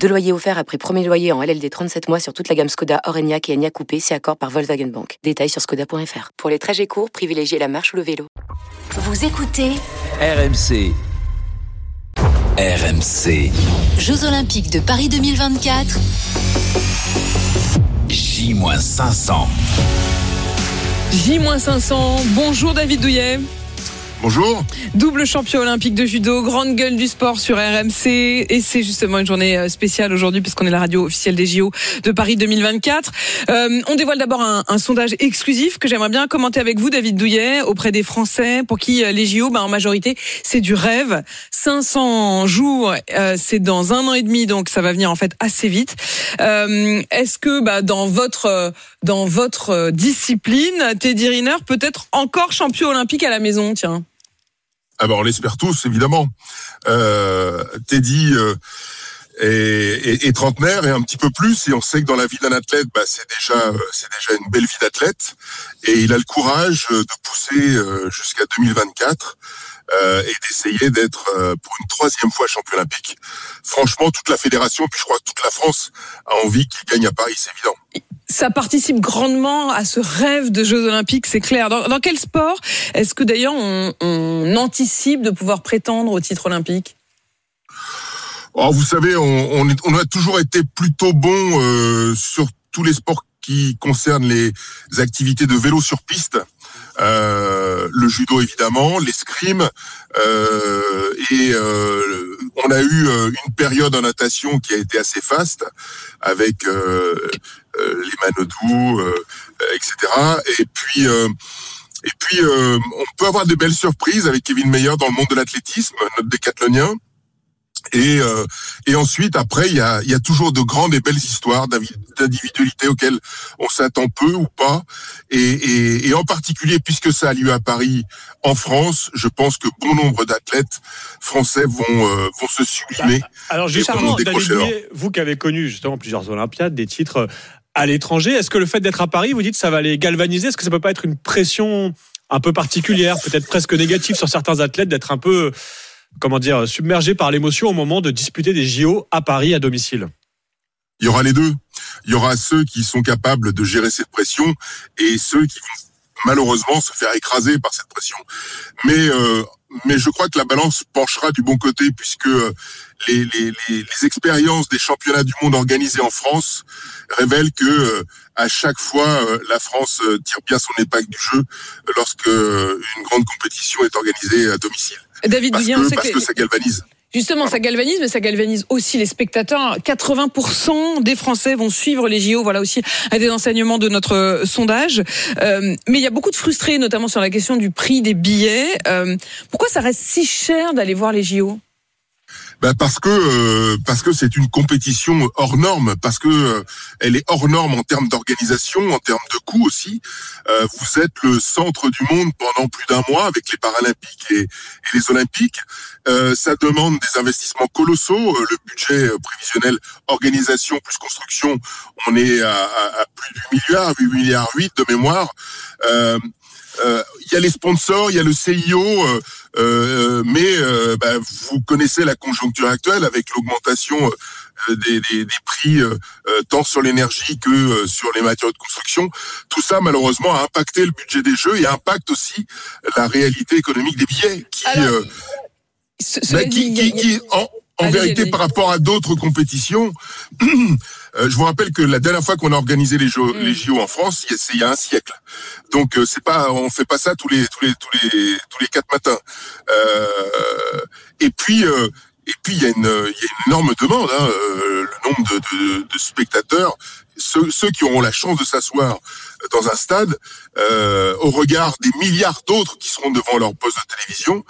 Deux loyers offerts après premier loyer en LLD 37 mois sur toute la gamme Skoda, Orenia et Enya Coupé, c'est accord par Volkswagen Bank. Détails sur skoda.fr. Pour les trajets courts, privilégiez la marche ou le vélo. Vous écoutez RMC. RMC. Jeux Olympiques de Paris 2024. J-500. J-500. Bonjour David Douillet. Bonjour. Double champion olympique de judo, grande gueule du sport sur RMC. Et c'est justement une journée euh, spéciale aujourd'hui puisqu'on est la radio officielle des JO de Paris 2024. Euh, on dévoile d'abord un, un, sondage exclusif que j'aimerais bien commenter avec vous, David Douillet, auprès des Français pour qui euh, les JO, bah, en majorité, c'est du rêve. 500 jours, euh, c'est dans un an et demi, donc ça va venir en fait assez vite. Euh, Est-ce que bah, dans votre dans votre discipline, Teddy Riner peut être encore champion olympique à la maison? Tiens. Ah ben on l'espère tous, évidemment. Euh, Teddy euh, est, est, est, trentenaire et un petit peu plus, et on sait que dans la vie d'un athlète, bah, c'est déjà euh, c'est déjà une belle vie d'athlète, et il a le courage de pousser euh, jusqu'à 2024 euh, et d'essayer d'être euh, pour une troisième fois champion olympique. Franchement, toute la fédération, puis je crois que toute la France a envie qu'il gagne à Paris, c'est évident ça participe grandement à ce rêve de Jeux Olympiques, c'est clair. Dans, quel sport est-ce que d'ailleurs on, anticipe de pouvoir prétendre au titre olympique? Oh, Vous savez, on, a toujours été plutôt bon euh, sur tous les sports qui concernent les activités de vélo sur piste. Euh, le judo évidemment, l'escrime, euh, et euh, on a eu une période en natation qui a été assez faste avec Manodou, etc. Et puis et puis on peut avoir des belles surprises avec Kevin Meyer dans le monde de l'athlétisme, notre décathlonien. Et, euh, et ensuite, après, il y a, y a toujours de grandes et belles histoires d'individualité auxquelles on s'attend peu ou pas. Et, et, et, en particulier, puisque ça a lieu à Paris, en France, je pense que bon nombre d'athlètes français vont, euh, vont se sublimer. Bah, alors justement, David Douillet, vous qui avez connu justement plusieurs Olympiades, des titres à l'étranger, est-ce que le fait d'être à Paris, vous dites, ça va les galvaniser? Est-ce que ça peut pas être une pression un peu particulière, peut-être presque négative sur certains athlètes, d'être un peu comment dire, submergé par l'émotion au moment de disputer des JO à Paris à domicile? Il y aura les deux. Il y aura ceux qui sont capables de gérer cette pression et ceux qui vont malheureusement se faire écraser par cette pression. Mais euh, mais je crois que la balance penchera du bon côté puisque les, les, les, les expériences des championnats du monde organisés en France révèlent que euh, à chaque fois euh, la France tire bien son épingle du jeu lorsque une grande compétition est organisée à domicile. David parce, Douillet, que, parce que, que ça galvanise. Justement, ça galvanise, mais ça galvanise aussi les spectateurs. 80% des Français vont suivre les JO. Voilà aussi un des enseignements de notre sondage. Euh, mais il y a beaucoup de frustrés, notamment sur la question du prix des billets. Euh, pourquoi ça reste si cher d'aller voir les JO ben parce que euh, parce que c'est une compétition hors norme, parce que euh, elle est hors norme en termes d'organisation, en termes de coûts aussi. Euh, vous êtes le centre du monde pendant plus d'un mois avec les Paralympiques et, les Olympiques. Euh, ça demande des investissements colossaux. Euh, le budget prévisionnel organisation plus construction, on est à, à, à plus du milliard, 8 milliards 8 de mémoire. Euh, il y a les sponsors, il y a le CIO, euh, euh, mais euh, bah, vous connaissez la conjoncture actuelle avec l'augmentation des, des, des, prix tant sur l'énergie que sur les matériaux de construction. Tout ça, malheureusement, a impacté le budget des jeux et impacte aussi la réalité économique des billets qui, Alors, bah, qui, qui, qui en, en allez, vérité, allez. par rapport à d'autres compétitions, euh, je vous rappelle que la dernière fois qu'on a organisé les JO, mm. les JO en France, c'est il y a un siècle. Donc euh, c'est pas, on fait pas ça tous les tous les tous les tous les quatre matins. Euh, et puis et puis il y a une il y a une énorme demande. Hein, le nombre de, de, de spectateurs, ceux, ceux, qui auront la chance de s'asseoir dans un stade, au regard des milliards d'autres qui seront devant leur poste de télévision,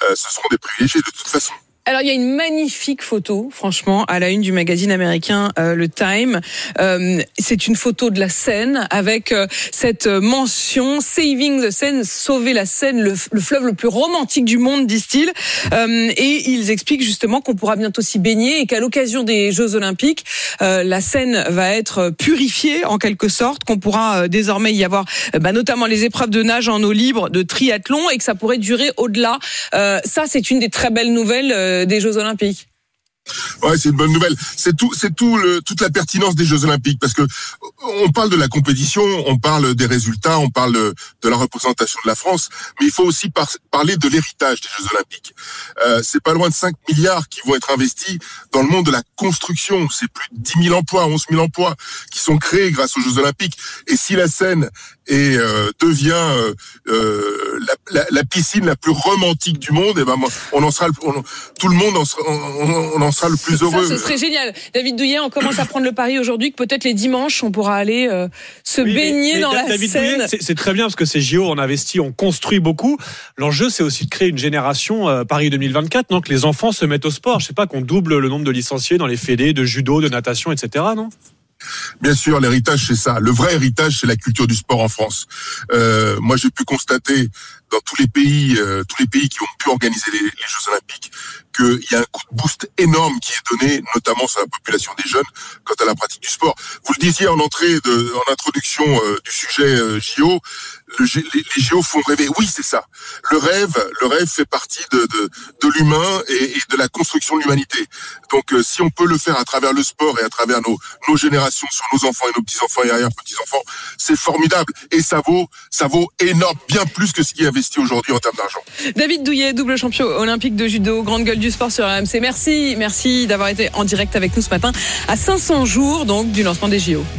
ce seront des privilégiés de toute façon. Alors il y a une magnifique photo, franchement, à la une du magazine américain euh, le Time. Euh, c'est une photo de la Seine avec euh, cette mention Saving the Seine, sauver la Seine, le, le fleuve le plus romantique du monde, disent-ils. et ils expliquent justement qu'on pourra bientôt s'y baigner et qu'à l'occasion des Jeux Olympiques, la Seine va être purifiée en quelque sorte, qu'on pourra désormais y avoir bah, notamment les épreuves de nage en eau libre, de triathlon et que ça pourrait durer au-delà. ça, c'est une des très belles nouvelles euh, des Jeux Olympiques. Ouais, c'est une bonne nouvelle. C'est tout, c'est tout le, toute la pertinence des Jeux Olympiques parce que on parle de la compétition, on parle des résultats, on parle de, la représentation de la France, mais il faut aussi parler de l'héritage des Jeux Olympiques. Euh, c'est pas loin de 5 milliards qui vont être investis dans le monde de la construction. C'est plus de 10 000 emplois, 11 000 emplois qui sont créés grâce aux Jeux Olympiques. Et si la Seine et euh, devient euh, euh, la, la, piscine la plus romantique du monde, et ben on en sera, tout le monde en sera, on, en sera le plus heureux. Ça, ce serait génial. David Douillet, on commence à prendre le pari aujourd'hui que peut-être les dimanches on pourra aller se baigner dans la David Seine. C'est très bien parce que ces JO on investit, on construit beaucoup. L'enjeu c'est aussi de créer une génération Paris 2024, donc les enfants se mettent au sport. Je sais pas qu'on double le nombre de licenciés dans les fédés de judo, de natation, etc. Non? Bien sûr, l'héritage, c'est ça. Le vrai héritage, c'est la culture du sport en France. Euh, moi, j'ai pu constater dans tous les pays, euh, tous les pays qui ont pu organiser les, Jeux Olympiques, qu'il y a un coup de boost énorme qui est donné, notamment sur la population des jeunes, quant à la pratique du sport. Vous le disiez en entrée, de, en introduction euh, du sujet euh, JO, les, les, JO font rêver. Oui, c'est ça. Le rêve, le rêve fait partie de, l'humain et, de la construction de l'humanité. Donc, si on peut le faire à travers le sport et à travers nos, nos générations, sur nos enfants et nos petits enfants et arrière petits enfants, c'est formidable et ça vaut, ça vaut énorme, bien plus que ce qui avait aujourd'hui en termes d'argent. David Douillet, double champion olympique de judo, grande gueule du sport sur RMC. Merci, merci d'avoir été en direct avec nous ce matin à 500 jours donc du lancement des JO.